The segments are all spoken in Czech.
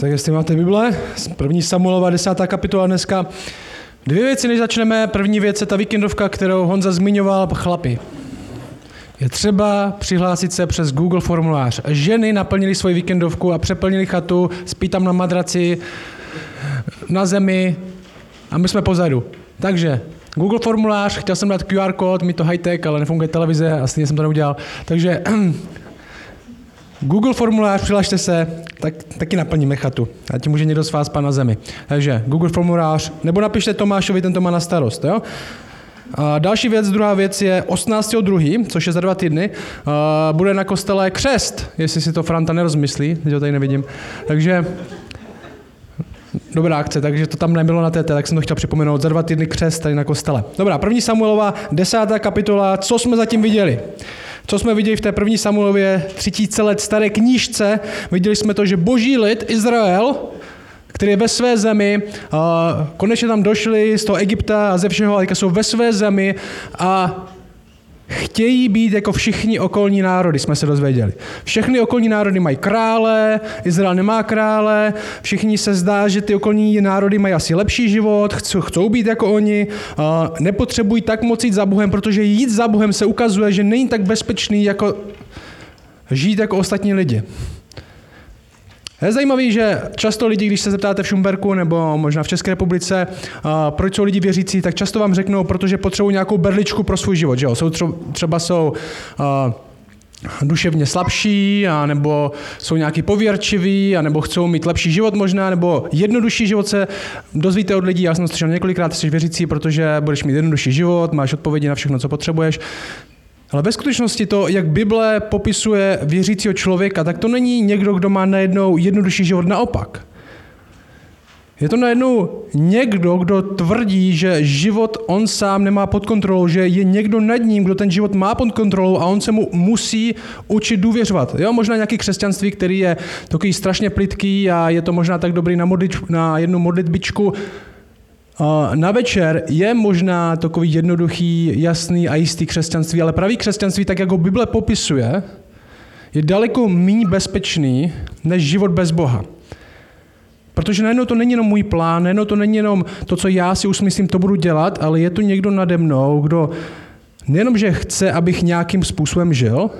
Tak jestli máte Bible, první Samuelova, desátá kapitola dneska. Dvě věci, než začneme. První věc je ta víkendovka, kterou Honza zmiňoval, chlapi. Je třeba přihlásit se přes Google formulář. Ženy naplnili svoji víkendovku a přeplnili chatu, spí tam na madraci, na zemi a my jsme pozadu. Takže Google formulář, chtěl jsem dát QR kód, mi to high-tech, ale nefunguje televize a stejně jsem to neudělal. Takže Google formulář, přihlašte se, tak, taky naplníme chatu. A tím může někdo z vás spát na zemi. Takže Google formulář, nebo napište Tomášovi, ten to má na starost. Jo? A další věc, druhá věc je 18.2., což je za dva týdny, a bude na kostele křest, jestli si to Franta nerozmyslí, že ho tady nevidím. Takže Dobrá akce, takže to tam nebylo na TT, tak jsem to chtěl připomenout. Za dva týdny křest tady na kostele. Dobrá, první Samuelova, desátá kapitola, co jsme zatím viděli? Co jsme viděli v té první Samuelově třicíce let staré knížce? Viděli jsme to, že boží lid Izrael, který je ve své zemi, konečně tam došli z toho Egypta a ze všeho, ale jsou ve své zemi a chtějí být jako všichni okolní národy, jsme se dozvěděli. Všechny okolní národy mají krále, Izrael nemá krále, všichni se zdá, že ty okolní národy mají asi lepší život, chcou, být jako oni, nepotřebují tak moc jít za Bohem, protože jít za Bohem se ukazuje, že není tak bezpečný, jako žít jako ostatní lidi. Je zajímavé, že často lidi, když se zeptáte v Šumberku nebo možná v České republice, proč jsou lidi věřící, tak často vám řeknou, protože potřebují nějakou berličku pro svůj život. Že jo? Jsou třeba jsou duševně slabší, a nebo jsou nějaký pověrčiví, a nebo chcou mít lepší život možná, nebo jednodušší život se dozvíte od lidí. Já jsem slyšel několikrát, jsi věřící, protože budeš mít jednodušší život, máš odpovědi na všechno, co potřebuješ. Ale ve skutečnosti to, jak Bible popisuje věřícího člověka, tak to není někdo, kdo má najednou jednodušší život naopak. Je to najednou někdo, kdo tvrdí, že život on sám nemá pod kontrolou, že je někdo nad ním, kdo ten život má pod kontrolou a on se mu musí učit důvěřovat. Jo, možná nějaký křesťanství, který je takový strašně plitký a je to možná tak dobrý na, modlič, na jednu modlitbičku, na večer je možná takový jednoduchý, jasný a jistý křesťanství, ale pravý křesťanství, tak jak ho Bible popisuje, je daleko méně bezpečný než život bez Boha. Protože najednou to není jenom můj plán, najednou to není jenom to, co já si usmyslím, to budu dělat, ale je tu někdo nade mnou, kdo nejenom, že chce, abych nějakým způsobem žil,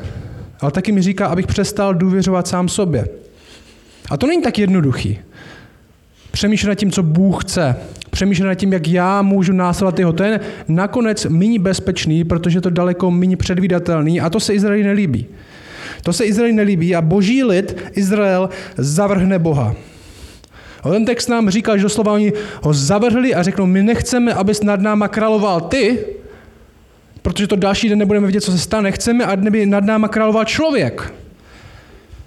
ale taky mi říká, abych přestal důvěřovat sám sobě. A to není tak jednoduchý. Přemýšlet nad tím, co Bůh chce, přemýšlet nad tím, jak já můžu následovat jeho. To je nakonec méně bezpečný, protože je to daleko méně předvídatelný a to se Izraeli nelíbí. To se Izraeli nelíbí a boží lid Izrael zavrhne Boha. A ten text nám říká, že doslova oni ho zavrhli a řeknou, my nechceme, abys nad náma královal ty, protože to další den nebudeme vidět, co se stane. Chceme, aby nad náma královal člověk.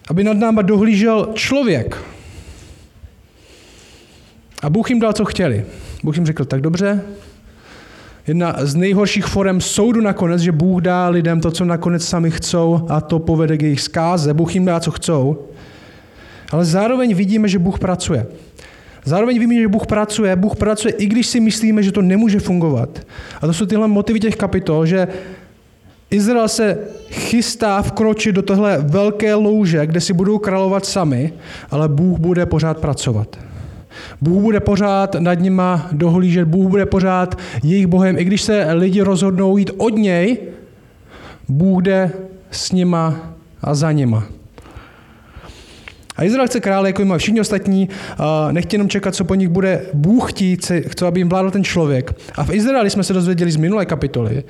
Aby nad náma dohlížel člověk. A Bůh jim dal, co chtěli. Bůh jim řekl, tak dobře, jedna z nejhorších forem soudu nakonec, že Bůh dá lidem to, co nakonec sami chcou a to povede k jejich zkáze. Bůh jim dá, co chcou. Ale zároveň vidíme, že Bůh pracuje. Zároveň víme, že Bůh pracuje. Bůh pracuje, i když si myslíme, že to nemůže fungovat. A to jsou tyhle motivy těch kapitol, že Izrael se chystá vkročit do tohle velké louže, kde si budou královat sami, ale Bůh bude pořád pracovat. Bůh bude pořád nad nima dohlížet, Bůh bude pořád jejich Bohem. I když se lidi rozhodnou jít od něj, Bůh jde s nima a za nima. A Izrael chce krále, jako má všichni ostatní, nechtějí jenom čekat, co po nich bude Bůh chtít, chce, aby jim vládl ten člověk. A v Izraeli jsme se dozvěděli z minulé kapitoly,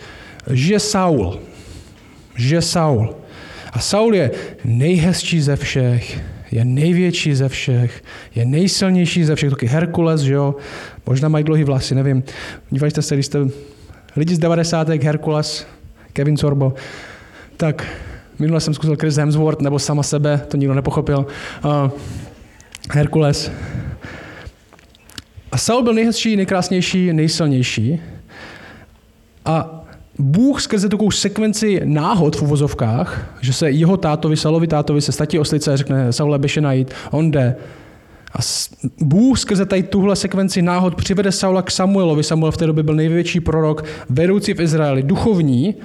že Saul. Že Saul. A Saul je nejhezčí ze všech, je největší ze všech, je nejsilnější ze všech, taky Herkules, že jo? Možná mají dlouhý vlasy, nevím. Dívali jste se, když jste lidi z 90. Herkules, Kevin Sorbo, tak minule jsem zkusil Chris Hemsworth nebo sama sebe, to nikdo nepochopil. Uh, Herkules. A Saul byl nejhezčí, nejkrásnější, nejsilnější. A Bůh skrze takovou sekvenci náhod v uvozovkách, že se jeho tátovi, Saulovi tátovi se statí oslice a řekne, Saule, běže najít, on jde. A Bůh skrze tady tuhle sekvenci náhod přivede Saula k Samuelovi. Samuel v té době byl největší prorok, vedoucí v Izraeli, duchovní.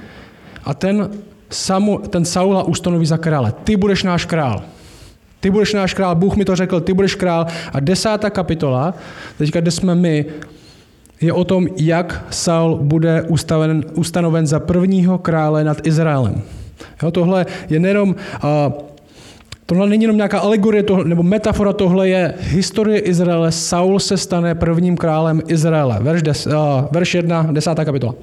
A ten, Samu, ten Saula ustanoví za krále. Ty budeš náš král. Ty budeš náš král, Bůh mi to řekl, ty budeš král. A desátá kapitola, teďka kde jsme my, je o tom, jak Saul bude ustaven, ustanoven za prvního krále nad Izraelem. Jo, tohle je nejenom, uh, tohle není jenom nějaká alegorie tohle, nebo metafora, tohle je historie Izraele. Saul se stane prvním králem Izraele. Verš, verš 1, desátá kapitola.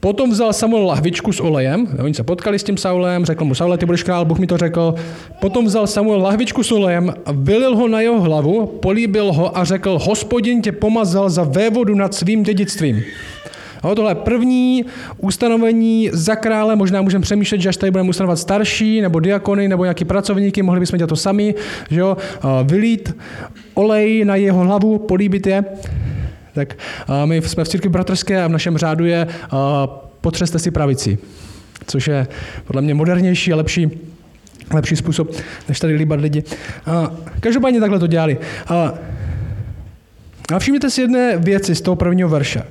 Potom vzal Samuel lahvičku s olejem, oni se potkali s tím Saulem, řekl mu, Saule, ty budeš král, Bůh mi to řekl. Potom vzal Samuel lahvičku s olejem, vylil ho na jeho hlavu, políbil ho a řekl, hospodin tě pomazal za vévodu nad svým dědictvím. A tohle první ustanovení za krále, možná můžeme přemýšlet, že až tady budeme ustanovat starší, nebo diakony, nebo nějaký pracovníky, mohli bychom dělat to sami, že jo, vylít olej na jeho hlavu, políbit je. Tak my jsme v církvi bratrské a v našem řádu je potřeste si pravici, což je podle mě modernější a lepší lepší způsob, než tady líbat lidi. Každopádně takhle to dělali. A, a všimněte si jedné věci z toho prvního verše.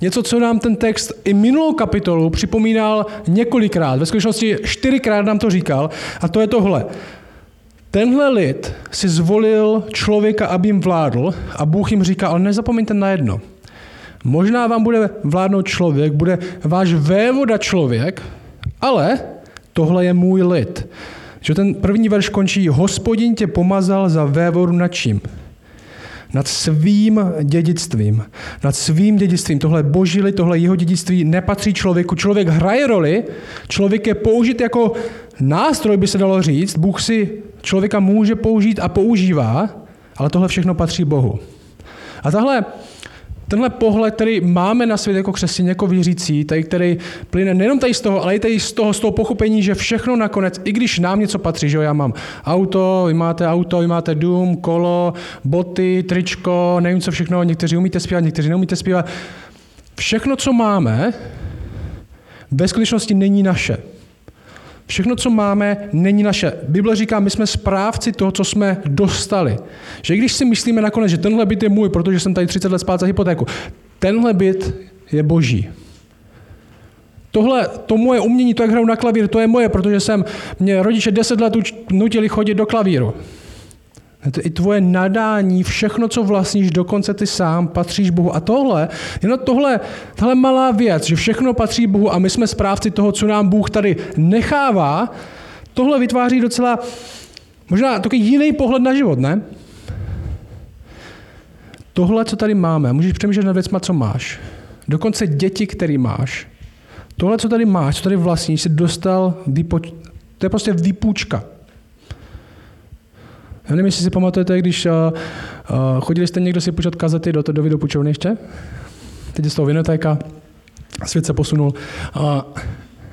Něco, co nám ten text i minulou kapitolu připomínal několikrát. Ve skutečnosti čtyřikrát nám to říkal. A to je tohle. Tenhle lid si zvolil člověka, aby jim vládl a Bůh jim říká, ale nezapomeňte na jedno. Možná vám bude vládnout člověk, bude váš vévoda člověk, ale tohle je můj lid. Že ten první verš končí, hospodin tě pomazal za vévodu nad čím? Nad svým dědictvím. Nad svým dědictvím. Tohle boží lid, tohle jeho dědictví nepatří člověku. Člověk hraje roli, člověk je použit jako nástroj, by se dalo říct. Bůh si člověka může použít a používá, ale tohle všechno patří Bohu. A tahle, tenhle pohled, který máme na svět jako křesťané, jako věřící, tady, který plyne nejenom tady z toho, ale i tady z toho, z toho pochopení, že všechno nakonec, i když nám něco patří, že jo, já mám auto, vy máte auto, vy máte dům, kolo, boty, tričko, nevím co všechno, někteří umíte zpívat, někteří neumíte zpívat. Všechno, co máme, ve skutečnosti není naše. Všechno, co máme, není naše. Bible říká, my jsme správci toho, co jsme dostali. Že když si myslíme nakonec, že tenhle byt je můj, protože jsem tady 30 let spát za hypotéku, tenhle byt je boží. Tohle, to moje umění, to, jak hraju na klavír, to je moje, protože jsem, mě rodiče 10 let nutili chodit do klavíru. I tvoje nadání, všechno, co vlastníš, dokonce ty sám, patříš Bohu. A tohle, jenom tohle, tohle malá věc, že všechno patří Bohu a my jsme správci toho, co nám Bůh tady nechává, tohle vytváří docela možná takový jiný pohled na život, ne? Tohle, co tady máme, můžeš přemýšlet nad věcma, co máš. Dokonce děti, který máš. Tohle, co tady máš, co tady vlastníš, si dostal, to je prostě výpůjčka. Já nevím, jestli si pamatujete, když uh, uh, chodili jste někdo si počítat kazety do, do videopučovny ještě? Teď je z toho vinotéka, svět se posunul. Uh,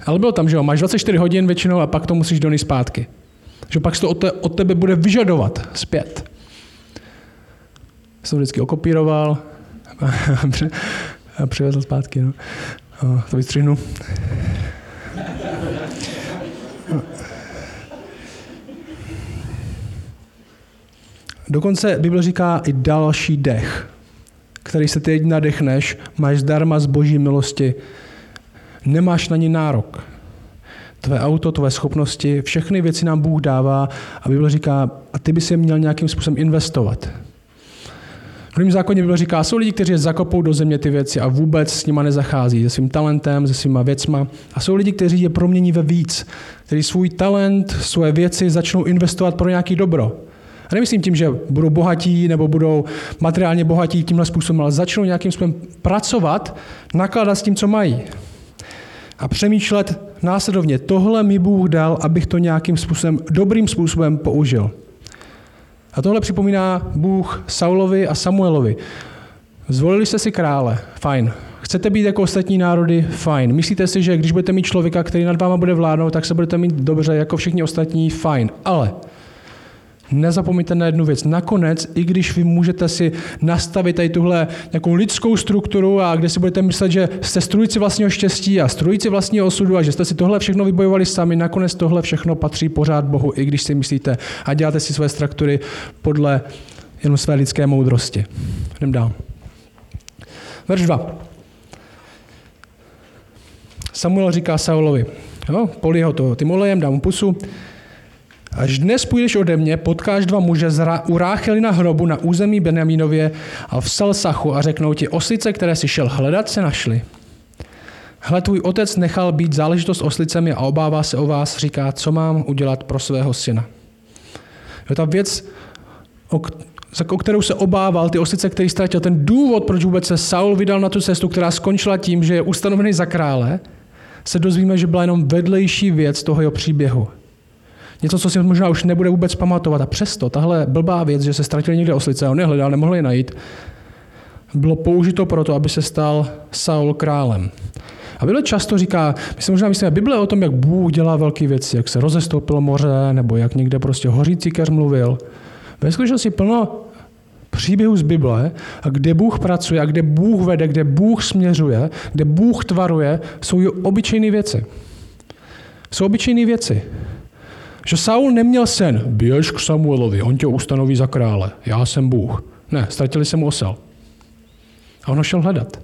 ale bylo tam, že jo, máš 24 hodin většinou a pak to musíš donést zpátky. Že pak to od, te, od tebe bude vyžadovat zpět. Jsem vždycky okopíroval a přivezl zpátky. No. Uh, to vystřihnu. Dokonce Bible říká i další dech, který se teď nadechneš, máš zdarma z boží milosti, nemáš na ní nárok. Tvé auto, tvé schopnosti, všechny věci nám Bůh dává a Bible říká, a ty bys je měl nějakým způsobem investovat. V Novém zákoně Bible říká, jsou lidi, kteří je zakopou do země ty věci a vůbec s nima nezachází, se svým talentem, se svýma věcma. A jsou lidi, kteří je promění ve víc, kteří svůj talent, své věci začnou investovat pro nějaký dobro. A nemyslím tím, že budou bohatí nebo budou materiálně bohatí tímhle způsobem, ale začnou nějakým způsobem pracovat, nakládat s tím, co mají. A přemýšlet následovně, tohle mi Bůh dal, abych to nějakým způsobem, dobrým způsobem použil. A tohle připomíná Bůh Saulovi a Samuelovi. Zvolili jste si krále, fajn. Chcete být jako ostatní národy, fajn. Myslíte si, že když budete mít člověka, který nad váma bude vládnout, tak se budete mít dobře jako všichni ostatní, fajn. Ale Nezapomeňte na jednu věc. Nakonec, i když vy můžete si nastavit tady tuhle nějakou lidskou strukturu a kde si budete myslet, že jste strujci vlastního štěstí a strujci vlastního osudu a že jste si tohle všechno vybojovali sami, nakonec tohle všechno patří pořád Bohu, i když si myslíte a děláte si své struktury podle jenom své lidské moudrosti. Jdem dál. Verš 2. Samuel říká Saulovi, jo, polí ho to tím olejem, dá mu pusu, Až dnes půjdeš ode mě, potkáš dva muže z Ra- u Ráchely na hrobu na území Benjaminově a v Salsachu a řeknou ti, oslice, které si šel hledat, se našly. Hle, tvůj otec nechal být záležitost oslicemi a obává se o vás, říká, co mám udělat pro svého syna. Jo, ta věc, o, o kterou se obával, ty oslice, který ztratil, ten důvod, proč vůbec se Saul vydal na tu cestu, která skončila tím, že je ustanovený za krále, se dozvíme, že byla jenom vedlejší věc toho jeho příběhu. Něco, co si možná už nebude vůbec pamatovat. A přesto tahle blbá věc, že se ztratil někde oslice a on je hledal, nemohl je najít, bylo použito proto, aby se stal Saul králem. A Bible často říká, my si možná myslíme, Bible o tom, jak Bůh dělá velké věci, jak se rozestoupilo moře, nebo jak někde prostě hořící keř mluvil. Ve skutečnosti plno příběhů z Bible, a kde Bůh pracuje, a kde Bůh vede, kde Bůh směřuje, kde Bůh tvaruje, jsou obyčejné věci. Jsou obyčejné věci. Že Saul neměl sen, běž k Samuelovi, on tě ustanoví za krále, já jsem Bůh. Ne, ztratili se mu osel. A on ho šel hledat.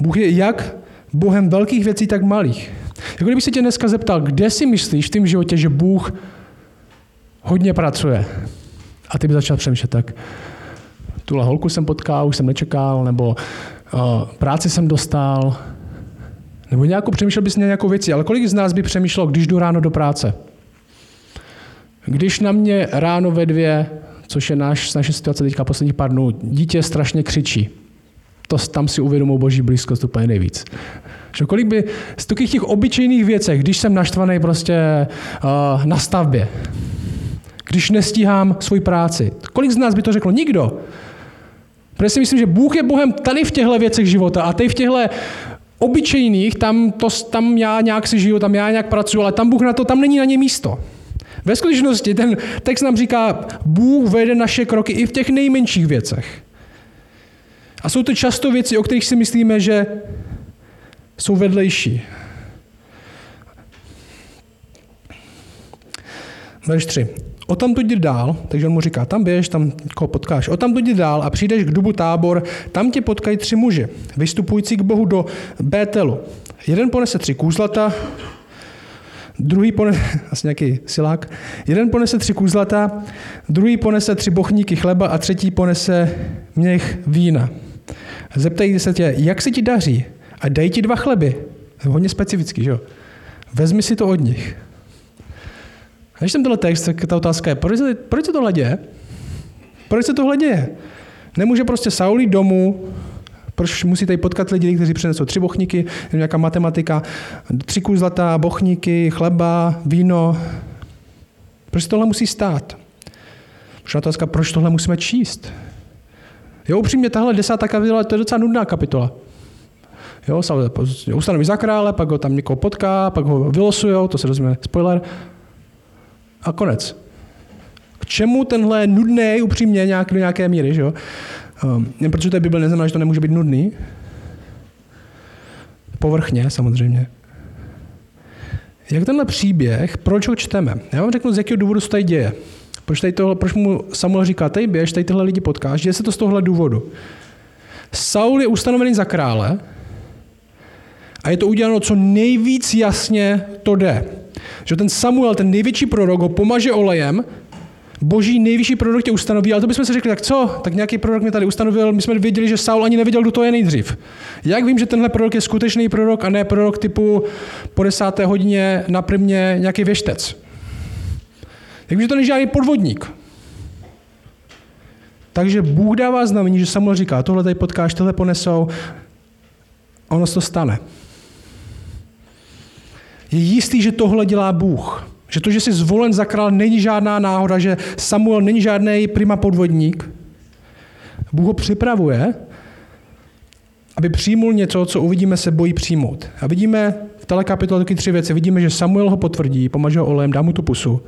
Bůh je jak Bohem velkých věcí, tak malých. Jako kdyby se tě dneska zeptal, kde si myslíš v tom životě, že Bůh hodně pracuje. A ty by začal přemýšlet tak, tuhle holku jsem potkal, už jsem nečekal, nebo uh, práci jsem dostal, nebo nějakou přemýšlel bys nějakou věci. Ale kolik z nás by přemýšlelo, když jdu ráno do práce? Když na mě ráno ve dvě, což je náš, naše situace teďka posledních pár dnů, dítě strašně křičí. To tam si uvědomuji boží blízkost úplně nejvíc. Že kolik by z takových těch obyčejných věcech, když jsem naštvaný prostě uh, na stavbě, když nestíhám svoji práci, kolik z nás by to řeklo? Nikdo. Protože si myslím, že Bůh je Bohem tady v těchto věcech života a tady v těchto obyčejných, tam, to, tam já nějak si žiju, tam já nějak pracuji, ale tam Bůh na to, tam není na ně místo. Ve skutečnosti ten text nám říká, Bůh vede naše kroky i v těch nejmenších věcech. A jsou to často věci, o kterých si myslíme, že jsou vedlejší. Verš 3. O tam jdi dál, takže on mu říká, tam běž, tam koho potkáš. O tam jdi dál a přijdeš k dubu tábor, tam tě potkají tři muži, vystupující k Bohu do Bételu. Jeden ponese tři kůzlata, druhý ponese, asi nějaký silák, jeden ponese tři kůzlata, druhý ponese tři bochníky chleba a třetí ponese měch vína. Zeptají se tě, jak se ti daří a dej ti dva chleby. Hodně specifický, že jo? Vezmi si to od nich. A když jsem tohle text, tak ta otázka je, proč se, proč se tohle děje? Proč se tohle děje? Nemůže prostě Sauli domů, proč musí tady potkat lidi, kteří přinesou tři bochníky, nějaká matematika, tři kus zlata, bochníky, chleba, víno. Proč tohle musí stát? Možná otázka, proč tohle musíme číst? Jo, upřímně, tahle desátá kapitola, to je docela nudná kapitola. Jo, ustanoví za krále, pak ho tam někoho potká, pak ho vylosujou, to se dozvíme, spoiler, a konec. K čemu tenhle nudný, upřímně, nějak, do nějaké míry, že jo? Um, protože to je Bible, neznamená, že to nemůže být nudný. Povrchně, samozřejmě. Jak tenhle příběh, proč ho čteme? Já vám řeknu, z jakého důvodu se tady děje. Proč, tady tohle, proč mu Samuel říká, tady běž, tady tyhle lidi potkáš, děje se to z tohle důvodu. Saul je ustanovený za krále a je to uděláno co nejvíc jasně to jde. Že ten Samuel, ten největší prorok, ho pomaže olejem, boží nejvyšší prorok tě ustanoví, ale to bychom si řekli, tak co, tak nějaký prorok mě tady ustanovil, my jsme věděli, že Saul ani nevěděl, kdo to je nejdřív. Jak vím, že tenhle prorok je skutečný prorok a ne prorok typu po desáté hodině na primě nějaký věštec? Jak vím, že to není žádný podvodník? Takže Bůh dává znamení, že Samuel říká, tohle tady potkáš, tohle ponesou, ono se to stane je jistý, že tohle dělá Bůh. Že to, že jsi zvolen za král, není žádná náhoda, že Samuel není žádný prima podvodník. Bůh ho připravuje, aby přijmul něco, co uvidíme se bojí přijmout. A vidíme v této kapitole taky tři věci. Vidíme, že Samuel ho potvrdí, pomaže ho olem, dá mu tu pusu.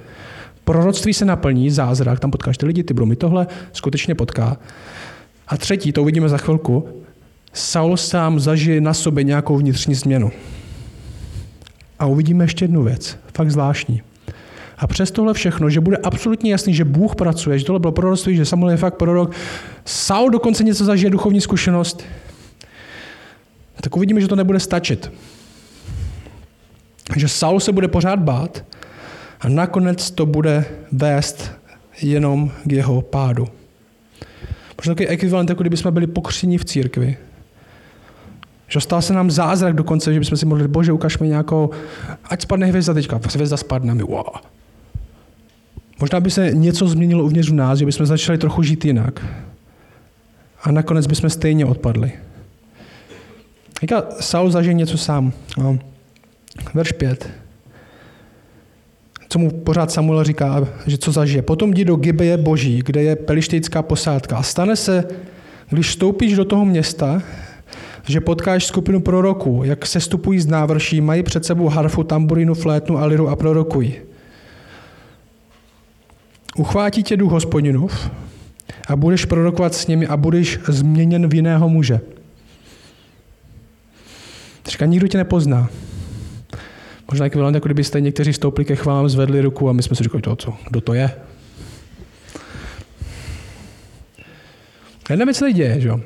Proroctví se naplní, zázrak, tam potkáš ty lidi, ty mi tohle, skutečně potká. A třetí, to uvidíme za chvilku, Saul sám zažije na sobě nějakou vnitřní změnu. A uvidíme ještě jednu věc, fakt zvláštní. A přes tohle všechno, že bude absolutně jasný, že Bůh pracuje, že tohle bylo proroctví, že Samuel je fakt prorok, Saul dokonce něco zažije duchovní zkušenost, tak uvidíme, že to nebude stačit. Že Saul se bude pořád bát A nakonec to bude vést jenom k jeho pádu. Možná takový ekvivalent, jako kdyby jsme byli pokřtěni v církvi. Že stal se nám zázrak dokonce, že bychom si mohli, bože, ukaž mi nějakou, ať spadne hvězda teďka, hvězda spadne, mi, wow. Možná by se něco změnilo uvnitř v nás, že bychom začali trochu žít jinak. A nakonec bychom stejně odpadli. Říká, Saul zažije něco sám. No. Verš 5. Co mu pořád Samuel říká, že co zažije. Potom jdi do Gibeje boží, kde je pelištejská posádka. A stane se, když vstoupíš do toho města, že potkáš skupinu proroků, jak se stupují z návrší, mají před sebou harfu, tamburinu, flétnu a liru a prorokují. Uchvátí tě duch hospodinův a budeš prorokovat s nimi a budeš změněn v jiného muže. Říká, nikdo tě nepozná. Možná ekvivalent, jako kdybyste někteří stoupli ke chválám, zvedli ruku a my jsme si říkali, to co, kdo to je? Jedna věc se děje, že jo?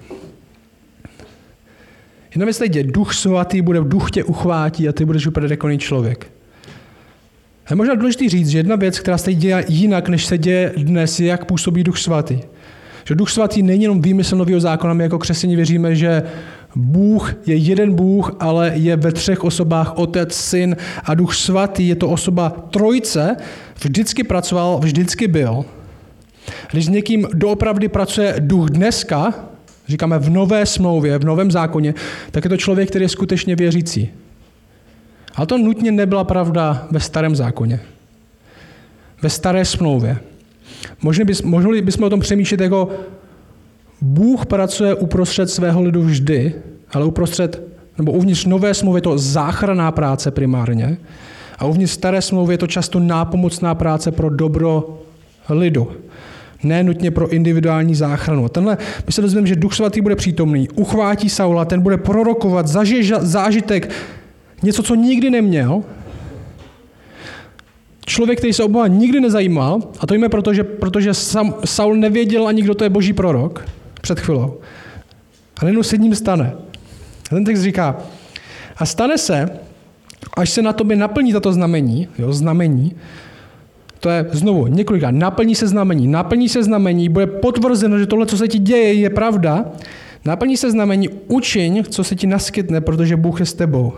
Jedna věc děje, duch svatý bude, duch tě uchvátí a ty budeš vypadat jako člověk. Je možná důležité říct, že jedna věc, která se děje jinak, než se děje dnes, je, jak působí duch svatý. Že duch svatý není jenom výmysl nového zákona, my jako křesení věříme, že Bůh je jeden Bůh, ale je ve třech osobách Otec, Syn a Duch Svatý. Je to osoba trojce, vždycky pracoval, vždycky byl. Když s někým doopravdy pracuje duch dneska, říkáme v nové smlouvě, v novém zákoně, tak je to člověk, který je skutečně věřící. Ale to nutně nebyla pravda ve starém zákoně. Ve staré smlouvě. Možná bys, mohli bychom o tom přemýšlet jako Bůh pracuje uprostřed svého lidu vždy, ale uprostřed, nebo uvnitř nové smlouvy je to záchranná práce primárně, a uvnitř staré smlouvy je to často nápomocná práce pro dobro lidu. Ne nutně pro individuální záchranu. Tenhle, my se dozvíme, že Duch Svatý bude přítomný, uchvátí Saula, ten bude prorokovat, zažije zážitek, něco, co nikdy neměl. Člověk, který se oba nikdy nezajímal, a to jíme proto, že, protože sam, Saul nevěděl ani, kdo to je boží prorok, před chvilou. A najednou se ním stane. A ten text říká, a stane se, až se na tobě naplní tato znamení, jo, znamení, to je znovu několika, naplní se znamení, naplní se znamení, bude potvrzeno, že tohle, co se ti děje, je pravda, naplní se znamení, učiň, co se ti naskytne, protože Bůh je s tebou.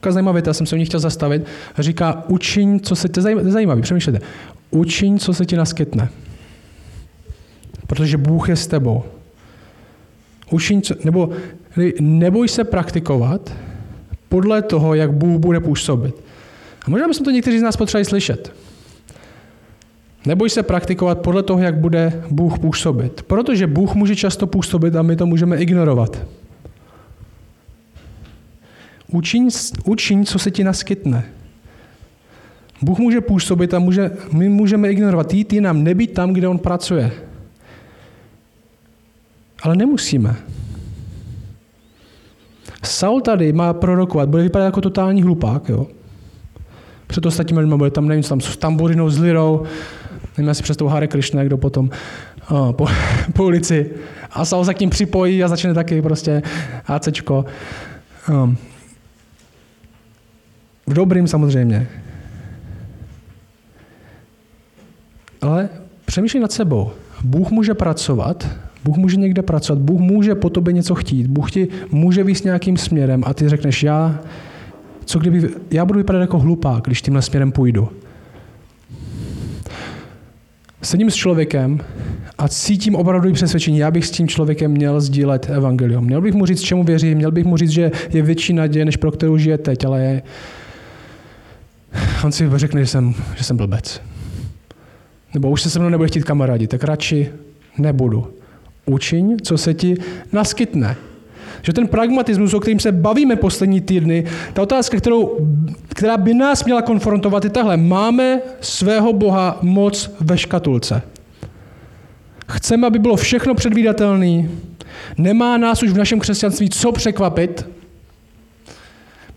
Taková zajímavá já jsem se o ní chtěl zastavit. Říká, učiň, co se ti, zajímavý, přemýšlejte, učiň, co se ti naskytne protože Bůh je s tebou. Učiň, nebo neboj se praktikovat podle toho, jak Bůh bude působit. A možná bychom to někteří z nás potřebovali slyšet. Neboj se praktikovat podle toho, jak bude Bůh působit. Protože Bůh může často působit a my to můžeme ignorovat. Učiň, učiň co se ti naskytne. Bůh může působit a může, my můžeme ignorovat. Jít jinam, nebýt tam, kde on pracuje. Ale nemusíme. Saul tady má prorokovat, bude vypadat jako totální hlupák, jo. Před ostatními lidmi bude tam, nevím, co tam s tamburinou, s lirou, nevím, asi přes tou Hare Krishna, kdo potom o, po, po, ulici. A Saul se k ním připojí a začne taky prostě ACčko. Um, v dobrým samozřejmě. Ale přemýšlej nad sebou. Bůh může pracovat Bůh může někde pracovat, Bůh může po tobě něco chtít, Bůh ti může víc nějakým směrem a ty řekneš, já, co kdyby, já budu vypadat jako hlupák, když tímhle směrem půjdu. Sedím s člověkem a cítím opravdu přesvědčení, já bych s tím člověkem měl sdílet evangelium. Měl bych mu říct, čemu věří, měl bych mu říct, že je větší naděje, než pro kterou žije teď, ale je... on si řekne, že jsem, že jsem blbec. Nebo už se se mnou nebude chtít kamarádi, tak radši nebudu. Učiň, co se ti naskytne. Že ten pragmatismus, o kterým se bavíme poslední týdny, ta otázka, kterou, která by nás měla konfrontovat, je tahle. Máme svého Boha moc ve škatulce. Chceme, aby bylo všechno předvídatelné. Nemá nás už v našem křesťanství co překvapit,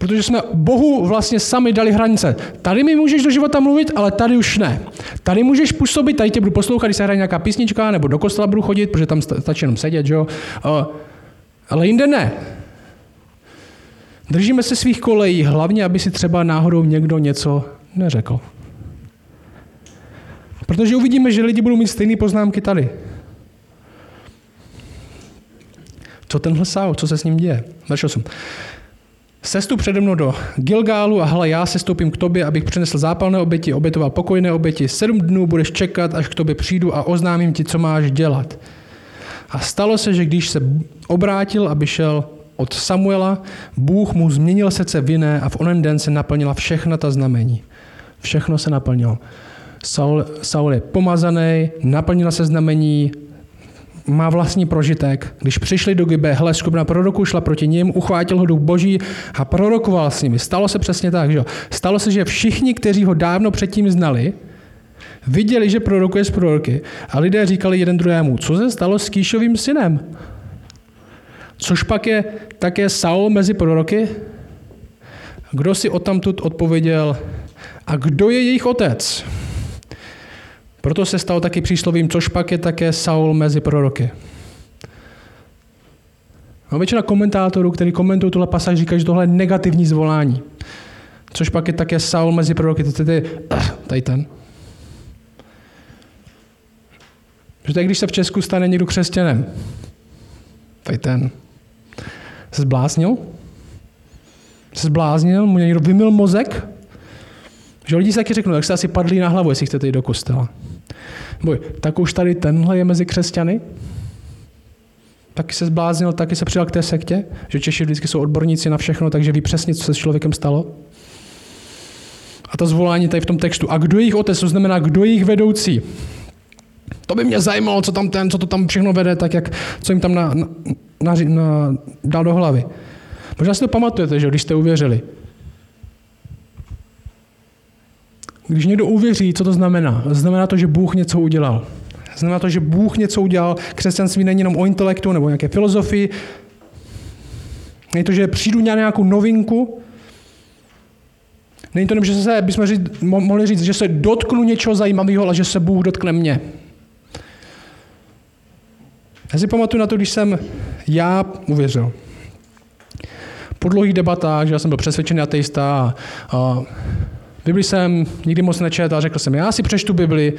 Protože jsme Bohu vlastně sami dali hranice. Tady mi můžeš do života mluvit, ale tady už ne. Tady můžeš působit, tady tě budu poslouchat, když se hraje nějaká písnička, nebo do kostela budu chodit, protože tam stačí jenom sedět, jo. Ale jinde ne. Držíme se svých kolejí, hlavně, aby si třeba náhodou někdo něco neřekl. Protože uvidíme, že lidi budou mít stejné poznámky tady. Co tenhle Saul, co se s ním děje? Verš 8. Sestup přede mnou do Gilgálu a hle, já se stoupím k tobě, abych přinesl zápalné oběti, obětoval pokojné oběti. Sedm dnů budeš čekat, až k tobě přijdu a oznámím ti, co máš dělat. A stalo se, že když se obrátil, aby šel od Samuela, Bůh mu změnil srdce vinné a v onen den se naplnila všechna ta znamení. Všechno se naplnilo. Saul, Saul je pomazaný, naplnila se znamení, má vlastní prožitek. Když přišli do Gibe, hele, skupina proroků šla proti ním, uchvátil ho duch boží a prorokoval s nimi. Stalo se přesně tak, že Stalo se, že všichni, kteří ho dávno předtím znali, viděli, že prorokuje z proroky a lidé říkali jeden druhému, co se stalo s Kýšovým synem? Což pak je také Saul mezi proroky? Kdo si o tamtud odpověděl, a kdo je jejich otec? Proto se stal taky příslovím, což pak je také Saul mezi proroky. No, většina komentátorů, kteří komentují tuhle pasáž, říkají, že tohle je negativní zvolání. Což pak je také Saul mezi proroky. To je tady ten. Že tak, když se v Česku stane někdo křesťanem. Tady ten. Se zbláznil? Se zbláznil? Mu někdo vymil mozek? Že lidi si taky řeknou, jak se asi padlí na hlavu, jestli chcete jít do kostela. Boj, tak už tady tenhle je mezi křesťany? Taky se zbláznil, taky se přidal k té sektě, že Češi vždycky jsou odborníci na všechno, takže ví přesně, co se s člověkem stalo. A to zvolání tady v tom textu. A kdo je jejich otec, to znamená, kdo je jejich vedoucí? To by mě zajímalo, co tam ten, co to tam všechno vede, tak jak, co jim tam na, na, na, na, dal do hlavy. Možná si to pamatujete, že když jste uvěřili. Když někdo uvěří, co to znamená? Znamená to, že Bůh něco udělal. Znamená to, že Bůh něco udělal. Křesťanství není jenom o intelektu nebo nějaké filozofii. Není to, že přijdu na nějakou novinku. Není to jenom, že se, bychom říct, mohli říct, že se dotknu něčeho zajímavého, ale že se Bůh dotkne mě. Já si pamatuju na to, když jsem já uvěřil. Po dlouhých debatách, že já jsem byl přesvědčený ateista a, a Bibli jsem nikdy moc nečetl a řekl jsem, já si přečtu Bibli,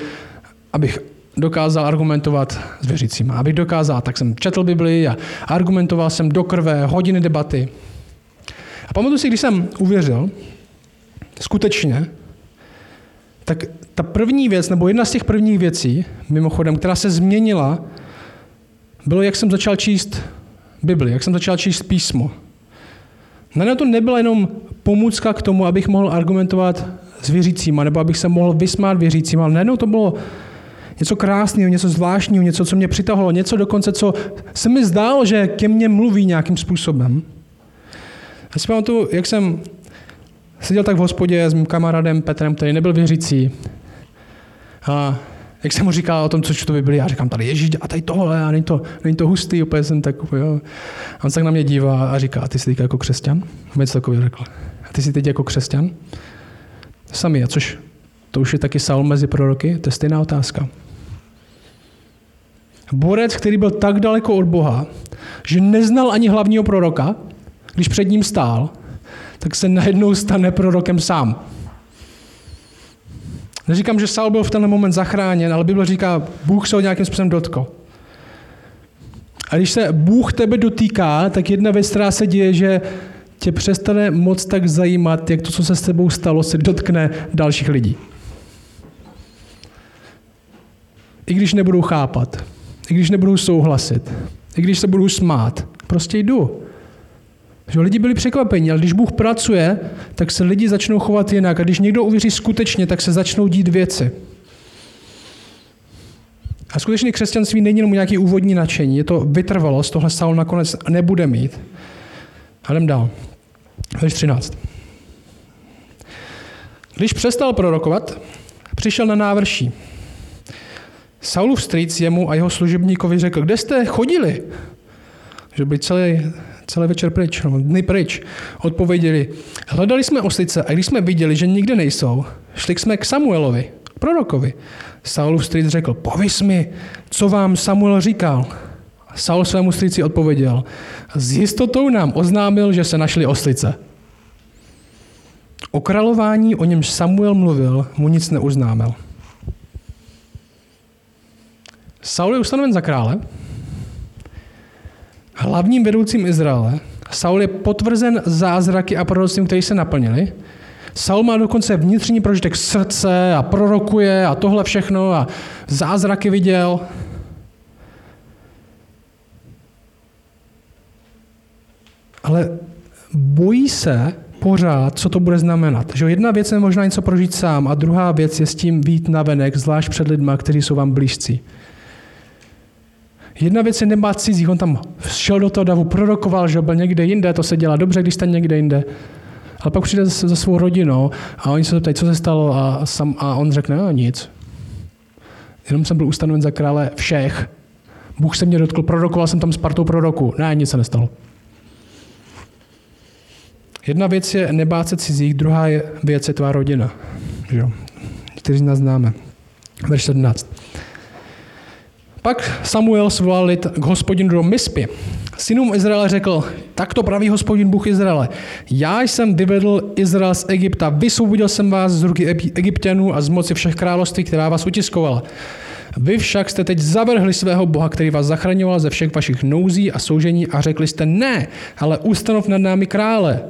abych dokázal argumentovat s věřícíma. Abych dokázal, tak jsem četl Bibli a argumentoval jsem do krve, hodiny debaty. A pamatuju si, když jsem uvěřil, skutečně, tak ta první věc, nebo jedna z těch prvních věcí, mimochodem, která se změnila, bylo, jak jsem začal číst Bibli, jak jsem začal číst písmo. Na to nebyla jenom pomůcka k tomu, abych mohl argumentovat s věřícíma, nebo abych se mohl vysmát věřícím, ale najednou to bylo něco krásného, něco zvláštního, něco, co mě přitahovalo, něco dokonce, co se mi zdálo, že ke mně mluví nějakým způsobem. Já si pamatuju, jak jsem seděl tak v hospodě s mým kamarádem Petrem, který nebyl věřící. A jak jsem mu říkal o tom, co čtu Bibli, já říkám tady Ježíš a tady tohle a není to, není to hustý, úplně jsem tak, jo. A on se tak na mě dívá a říká, ty jsi jako křesťan? Něco takového řekl. Ty jsi teď jako křesťan? Sami, a což to už je taky Saul mezi proroky, to je stejná otázka. Borec, který byl tak daleko od Boha, že neznal ani hlavního proroka, když před ním stál, tak se najednou stane prorokem sám. Neříkám, že Saul byl v tenhle moment zachráněn, ale Bible říká, Bůh se ho nějakým způsobem dotkl. A když se Bůh tebe dotýká, tak jedna věc, která se děje, že tě přestane moc tak zajímat, jak to, co se s tebou stalo, se dotkne dalších lidí. I když nebudou chápat, i když nebudou souhlasit, i když se budou smát, prostě jdu. Že lidi byli překvapeni, ale když Bůh pracuje, tak se lidi začnou chovat jinak. A když někdo uvěří skutečně, tak se začnou dít věci. A skutečně křesťanství není jenom nějaký úvodní nadšení, je to vytrvalost, tohle Saul nakonec nebude mít. A jdem dál. Verš 13. Když přestal prorokovat, přišel na návrší. Saulův strýc jemu a jeho služebníkovi řekl, kde jste chodili? Že by celý celý večer pryč, no, dny pryč. Odpověděli, hledali jsme oslice a když jsme viděli, že nikde nejsou, šli jsme k Samuelovi, prorokovi. Saulův strýc řekl, pověs mi, co vám Samuel říkal. Saul svému strýci odpověděl, s jistotou nám oznámil, že se našli oslice. O králování, o němž Samuel mluvil, mu nic neuznámil. Saul je ustanoven za krále, hlavním vedoucím Izraele. Saul je potvrzen zázraky a proroctvím, které se naplnily. Saul má dokonce vnitřní prožitek srdce a prorokuje a tohle všechno a zázraky viděl. Ale bojí se pořád, co to bude znamenat. Že jedna věc je možná něco prožít sám a druhá věc je s tím být navenek, zvlášť před lidmi, kteří jsou vám blízcí. Jedna věc je nebát cizích, on tam šel do toho davu, prorokoval, že byl někde jinde, to se dělá dobře, když jste někde jinde. Ale pak přijde za svou rodinou a oni se ptají, co se stalo a, sam, a on řekne, no nic. Jenom jsem byl ustanoven za krále všech. Bůh se mě dotkl, prorokoval jsem tam s partou proroku. Ne, nic se nestalo. Jedna věc je nebát se cizích, druhá je věc je tvá rodina. Že Kteří nás známe. Verš 17. Pak Samuel svolal lid k hospodinu do Mispy. Synům Izraele řekl, tak to praví hospodin Bůh Izraele. Já jsem vyvedl Izrael z Egypta, vysvobodil jsem vás z ruky egyptianů a z moci všech království, která vás utiskovala. Vy však jste teď zavrhli svého Boha, který vás zachraňoval ze všech vašich nouzí a soužení a řekli jste ne, ale ustanov nad námi krále.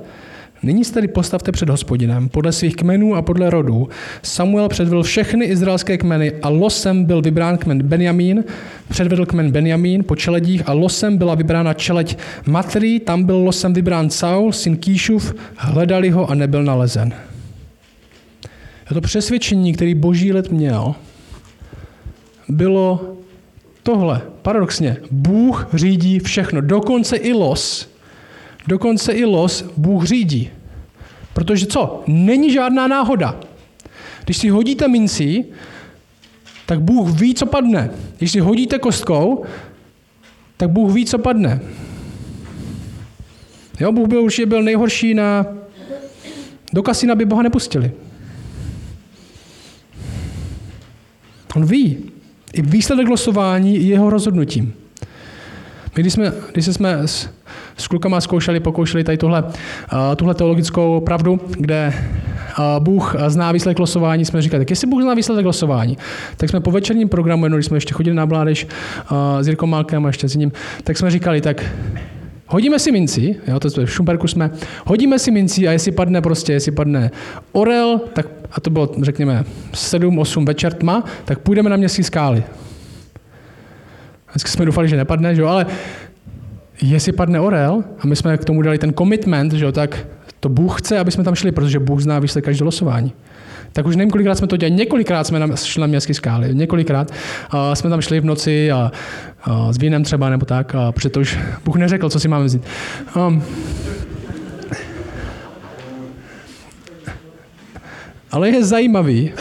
Nyní se tedy postavte před hospodinem podle svých kmenů a podle rodů. Samuel předvedl všechny izraelské kmeny a losem byl vybrán kmen Benjamín, předvedl kmen Benjamín po čeledích a losem byla vybrána čeleď Matrí, tam byl losem vybrán Saul, syn Kýšův, hledali ho a nebyl nalezen. A to přesvědčení, který boží lid měl, bylo tohle, paradoxně, Bůh řídí všechno, dokonce i los, dokonce i los Bůh řídí. Protože co? Není žádná náhoda. Když si hodíte mincí, tak Bůh ví, co padne. Když si hodíte kostkou, tak Bůh ví, co padne. Jo, Bůh byl určitě byl nejhorší na... Do kasína by Boha nepustili. On ví. I výsledek losování je jeho rozhodnutím. My když jsme, když jsme s, s klukama zkoušeli, pokoušeli tady tuhle, uh, tuhle teologickou pravdu, kde uh, Bůh zná výsledek losování, jsme říkali, tak jestli Bůh zná výsledek losování, tak jsme po večerním programu, jenom když jsme ještě chodili na mládež uh, s Jirkou Malkem a ještě s ním, tak jsme říkali, tak Hodíme si minci, jo, to jsme v Šumperku jsme, hodíme si minci a jestli padne prostě, jestli padne orel, tak, a to bylo, řekněme, 7-8 večer tma, tak půjdeme na městské skály. Vždycky jsme doufali, že nepadne, že jo? ale jestli padne orel, a my jsme k tomu dali ten commitment, že jo, tak to Bůh chce, aby jsme tam šli, protože Bůh zná výsledek každého losování. Tak už nevím, kolikrát jsme to dělali. Několikrát jsme šli na městské skály. Několikrát uh, jsme tam šli v noci a, uh, s vínem třeba nebo tak, a protože to už Bůh neřekl, co si máme vzít. Um, ale je zajímavý,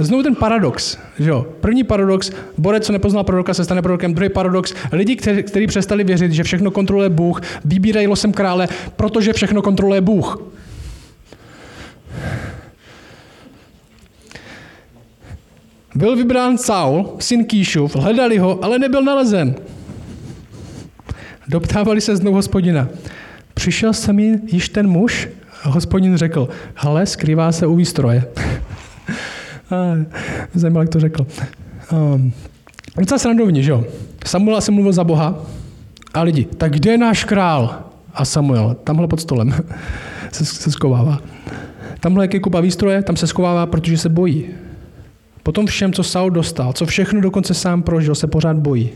Znovu ten paradox. Že jo? První paradox, borec, co nepoznal proroka, se stane prorokem. Druhý paradox, lidi, kteří, přestali věřit, že všechno kontroluje Bůh, vybírají losem krále, protože všechno kontroluje Bůh. Byl vybrán Saul, syn Kýšův, hledali ho, ale nebyl nalezen. Doptávali se znovu hospodina. Přišel jsem již ten muž? Hospodin řekl, hele, skrývá se u výstroje. Zajímavé, jak to řekl. Um, docela srandovně, že jo? Samuel asi mluvil za Boha a lidi, tak kde je náš král? A Samuel, tamhle pod stolem se, se skovává. Tamhle jak je kupa výstroje, tam se skovává, protože se bojí. Potom všem, co Saul dostal, co všechno dokonce sám prožil, se pořád bojí.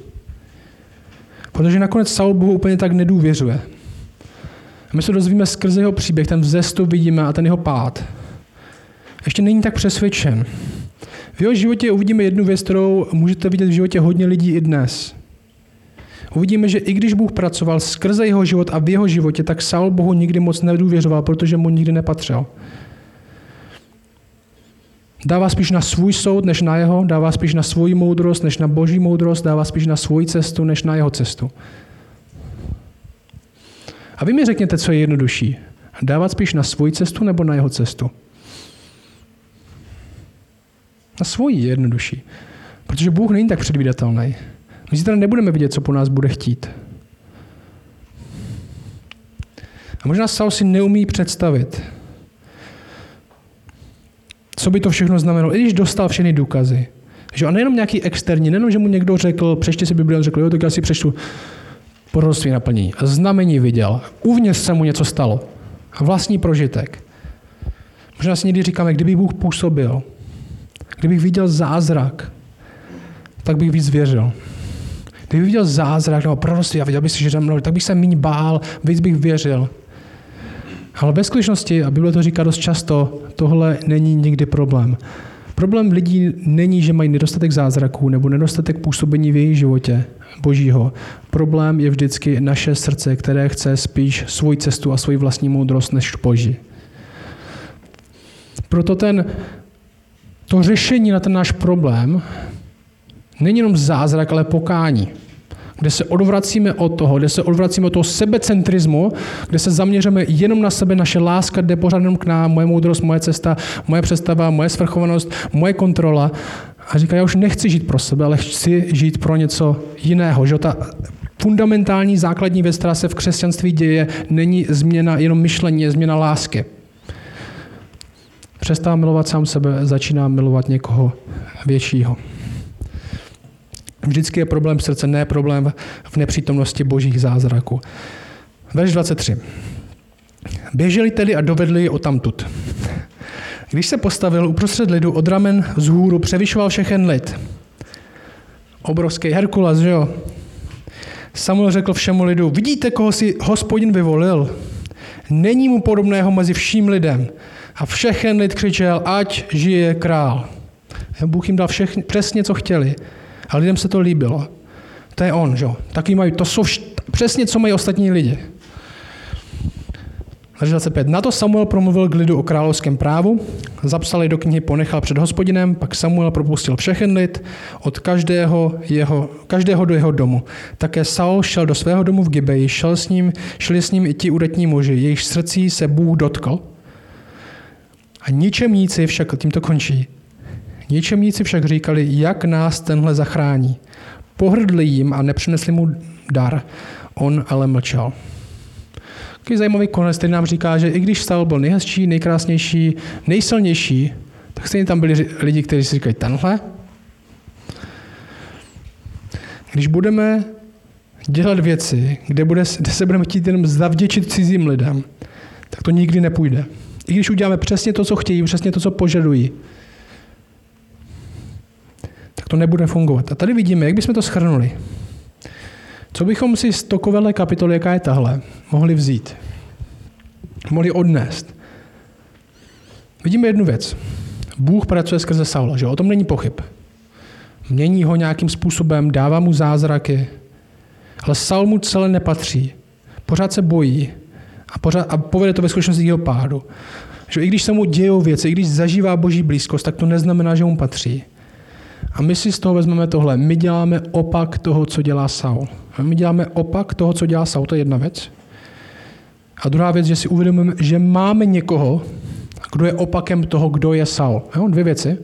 Protože nakonec Saul Bohu úplně tak nedůvěřuje. A my se dozvíme skrze jeho příběh, ten vzestup vidíme a ten jeho pád ještě není tak přesvědčen. V jeho životě uvidíme jednu věc, kterou můžete vidět v životě hodně lidí i dnes. Uvidíme, že i když Bůh pracoval skrze jeho život a v jeho životě, tak Saul Bohu nikdy moc nedůvěřoval, protože mu nikdy nepatřil. Dává spíš na svůj soud, než na jeho, dává spíš na svoji moudrost, než na boží moudrost, dává spíš na svoji cestu, než na jeho cestu. A vy mi řekněte, co je jednodušší. Dávat spíš na svoji cestu nebo na jeho cestu? Na svoji je jednodušší. Protože Bůh není tak předvídatelný. My teda nebudeme vidět, co po nás bude chtít. A možná Saul si neumí představit, co by to všechno znamenalo, i když dostal všechny důkazy, Že? A nejenom nějaký externí, nejenom, že mu někdo řekl, přečti si Bibli, řekl, jo, tak já si přečtu proroctví naplnění. Znamení viděl. Uvnitř se mu něco stalo. Vlastní prožitek. Možná si někdy říkáme, kdyby Bůh působil, kdybych viděl zázrak, tak bych víc věřil. Kdybych viděl zázrak nebo proroctví a viděl bych si, že mnou, tak bych se méně bál, víc bych věřil. Ale ve skutečnosti, a Bible to říká dost často, tohle není nikdy problém. Problém lidí není, že mají nedostatek zázraků nebo nedostatek působení v jejich životě božího. Problém je vždycky naše srdce, které chce spíš svoji cestu a svoji vlastní moudrost než boží. Proto ten, to řešení na ten náš problém není jenom zázrak, ale pokání kde se odvracíme od toho, kde se odvracíme od toho sebecentrismu, kde se zaměříme jenom na sebe, naše láska jde pořád jenom k nám, moje moudrost, moje cesta, moje představa, moje svrchovanost, moje kontrola. A říká, já už nechci žít pro sebe, ale chci žít pro něco jiného. Že ta fundamentální základní věc, která se v křesťanství děje, není změna jenom myšlení, je změna lásky. Přestává milovat sám sebe, začíná milovat někoho většího. Vždycky je problém srdce, ne problém v nepřítomnosti božích zázraků. Verš 23. Běželi tedy a dovedli ji tamtud. Když se postavil uprostřed lidu od ramen z hůru, převyšoval všechen lid. Obrovský Herkules, že jo? Samuel řekl všemu lidu, vidíte, koho si hospodin vyvolil? Není mu podobného mezi vším lidem. A všechen lid křičel, ať žije král. Bůh jim dal všechny, přesně, co chtěli. A lidem se to líbilo. To je on, že? Taky mají, to jsou vš- přesně, co mají ostatní lidi. Verš 25. Na to Samuel promluvil k lidu o královském právu, zapsal do knihy, ponechal před hospodinem, pak Samuel propustil všechen lid od každého, jeho, každého do jeho domu. Také Saul šel do svého domu v Gibeji, šel s ním, šli s ním i ti udatní muži, jejich srdcí se Bůh dotkl. A ničemníci však, tím to končí, Ničemníci však říkali, jak nás tenhle zachrání. Pohrdli jim a nepřinesli mu dar. On ale mlčel. Takový zajímavý konec, který nám říká, že i když Saul byl nejhezčí, nejkrásnější, nejsilnější, tak stejně tam byli lidi, kteří si říkají, tenhle? Když budeme dělat věci, kde, bude, kde se budeme chtít jenom zavděčit cizím lidem, tak to nikdy nepůjde. I když uděláme přesně to, co chtějí, přesně to, co požadují, tak to nebude fungovat. A tady vidíme, jak bychom to schrnuli. Co bychom si z takovéhle kapitoly, jaká je tahle, mohli vzít? Mohli odnést? Vidíme jednu věc. Bůh pracuje skrze Saula, že o tom není pochyb. Mění ho nějakým způsobem, dává mu zázraky, ale Saul mu celé nepatří. Pořád se bojí a, pořád, a povede to ve skutečnosti jeho pádu. Že i když se mu dějou věci, i když zažívá boží blízkost, tak to neznamená, že mu patří. A my si z toho vezmeme tohle. My děláme opak toho, co dělá Saul. My děláme opak toho, co dělá Saul, to je jedna věc. A druhá věc, že si uvědomíme, že máme někoho, kdo je opakem toho, kdo je Saul. Jo? Dvě věci.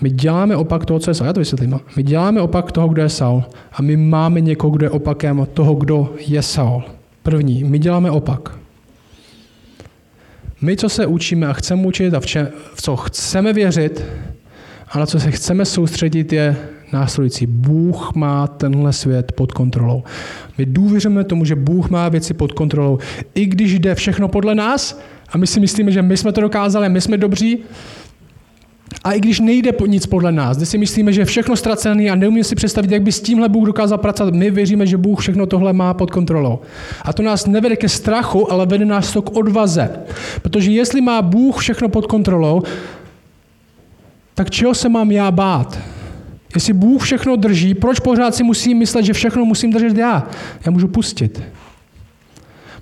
My děláme opak toho, co je Saul. Já to vysvětlím. My děláme opak toho, kdo je Saul. A my máme někoho, kdo je opakem toho, kdo je Saul. První, my děláme opak. My, co se učíme a chceme učit a v, če, v co chceme věřit, a na co se chceme soustředit je následující. Bůh má tenhle svět pod kontrolou. My důvěřujeme tomu, že Bůh má věci pod kontrolou. I když jde všechno podle nás a my si myslíme, že my jsme to dokázali, my jsme dobří, a i když nejde nic podle nás, kde si myslíme, že je všechno ztracené a neumíme si představit, jak by s tímhle Bůh dokázal pracovat, my věříme, že Bůh všechno tohle má pod kontrolou. A to nás nevede ke strachu, ale vede nás to k odvaze. Protože jestli má Bůh všechno pod kontrolou, tak čeho se mám já bát? Jestli Bůh všechno drží, proč pořád si musím myslet, že všechno musím držet já? Já můžu pustit.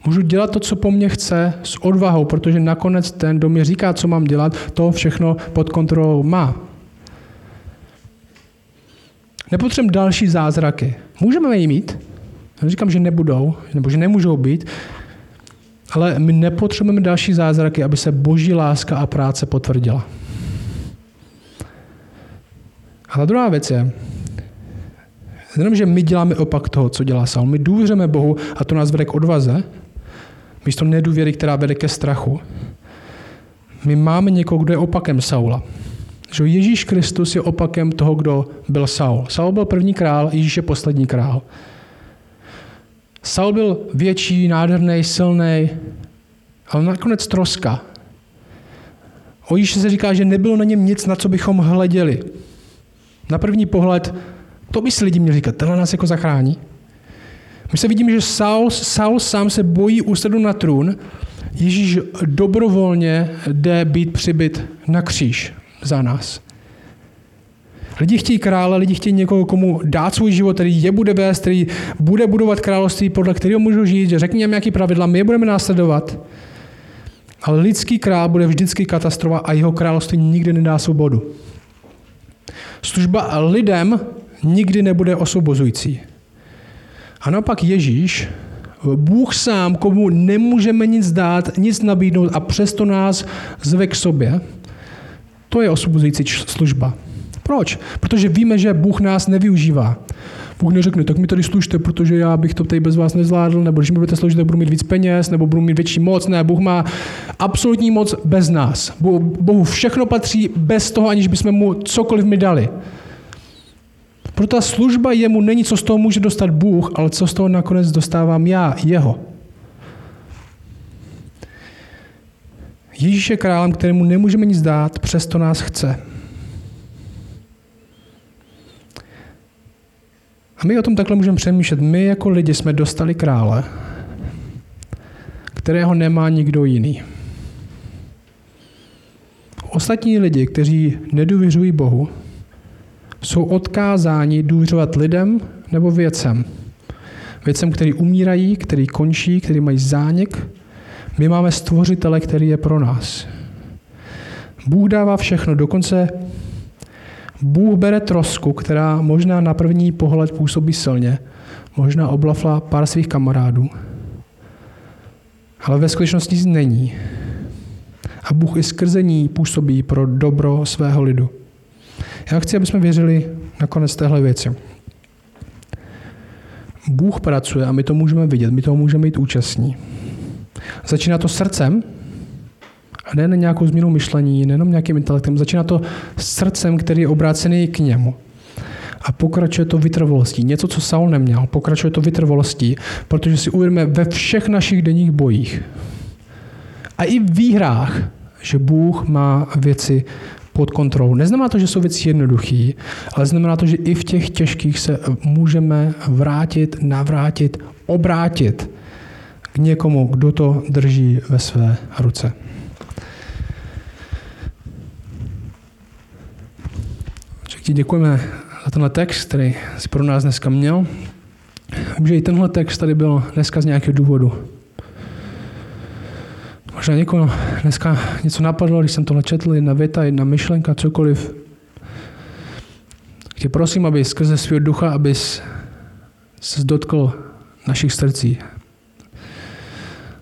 Můžu dělat to, co po mně chce, s odvahou, protože nakonec ten, kdo mi říká, co mám dělat, to všechno pod kontrolou má. Nepotřebujeme další zázraky. Můžeme je mít, já říkám, že nebudou, nebo že nemůžou být, ale my nepotřebujeme další zázraky, aby se boží láska a práce potvrdila. A ta druhá věc je, že my děláme opak toho, co dělá Saul. My důvěřujeme Bohu a to nás vede k odvaze, místo nedůvěry, která vede ke strachu. My máme někoho, kdo je opakem Saula. Že Ježíš Kristus je opakem toho, kdo byl Saul. Saul byl první král, Ježíš je poslední král. Saul byl větší, nádherný, silný, ale nakonec troska. O Ježíši se říká, že nebylo na něm nic, na co bychom hleděli. Na první pohled, to by si lidi měli říkat, tenhle nás jako zachrání. My se vidíme, že Saul, Saul sám se bojí úsadu na trůn, Ježíš dobrovolně jde být přibyt na kříž za nás. Lidi chtějí krále, lidi chtějí někoho, komu dát svůj život, který je bude vést, který bude budovat království, podle kterého můžu žít, že řekni jim, jaký pravidla, my je budeme následovat. Ale lidský král bude vždycky katastrofa a jeho království nikdy nedá svobodu. Služba lidem nikdy nebude osvobozující. A naopak Ježíš, Bůh sám, komu nemůžeme nic dát, nic nabídnout a přesto nás zve k sobě, to je osvobozující služba. Proč? Protože víme, že Bůh nás nevyužívá. Bůh neřekne, tak mi tady služte, protože já bych to tady bez vás nezvládl, nebo když mi budete sloužit, tak budu mít víc peněz, nebo budu mít větší moc. Ne, Bůh má absolutní moc bez nás. Bohu všechno patří bez toho, aniž bychom mu cokoliv mi dali. Proto ta služba jemu není, co z toho může dostat Bůh, ale co z toho nakonec dostávám já, jeho. Ježíš je králem, kterému nemůžeme nic dát, přesto nás chce. A my o tom takhle můžeme přemýšlet. My jako lidi jsme dostali krále, kterého nemá nikdo jiný. Ostatní lidi, kteří nedůvěřují Bohu, jsou odkázáni důvěřovat lidem nebo věcem. Věcem, který umírají, který končí, který mají zánik. My máme stvořitele, který je pro nás. Bůh dává všechno, dokonce Bůh bere trosku, která možná na první pohled působí silně, možná oblafla pár svých kamarádů, ale ve skutečnosti není. A Bůh i skrze ní působí pro dobro svého lidu. Já chci, aby jsme věřili nakonec téhle věci. Bůh pracuje a my to můžeme vidět, my to můžeme být účastní. Začíná to srdcem, a ne na nějakou změnu myšlení, nejenom nějakým intelektem. Začíná to srdcem, který je obrácený k němu. A pokračuje to vytrvalostí. Něco, co Saul neměl. Pokračuje to vytrvalostí, protože si uvědomíme ve všech našich denních bojích a i v výhrách, že Bůh má věci pod kontrolou. Neznamená to, že jsou věci jednoduché, ale znamená to, že i v těch těžkých se můžeme vrátit, navrátit, obrátit k někomu, kdo to drží ve své ruce. Ti děkujeme za tenhle text, který jsi pro nás dneska měl. Vím, že i tenhle text tady byl dneska z nějakého důvodu. Možná někoho dneska něco napadlo, když jsem tohle četl, jedna věta, jedna myšlenka, cokoliv. Tě prosím, aby skrze svého ducha, abys se dotkl našich srdcí.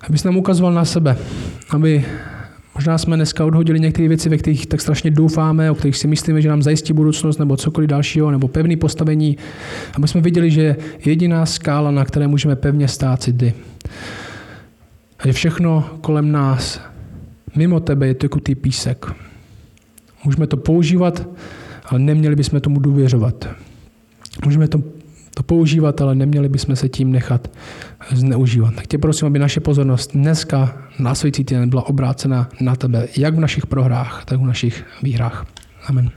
Abys nám ukazoval na sebe. Aby Možná jsme dneska odhodili některé věci, ve kterých tak strašně doufáme, o kterých si myslíme, že nám zajistí budoucnost nebo cokoliv dalšího, nebo pevný postavení, aby jsme viděli, že jediná skála, na které můžeme pevně stát, si ty. A že všechno kolem nás, mimo tebe, je tekutý písek. Můžeme to používat, ale neměli bychom tomu důvěřovat. Můžeme to to používat, ale neměli bychom se tím nechat zneužívat. Tak tě prosím, aby naše pozornost dneska, následující týden, byla obrácena na tebe, jak v našich prohrách, tak v našich výhrách. Amen.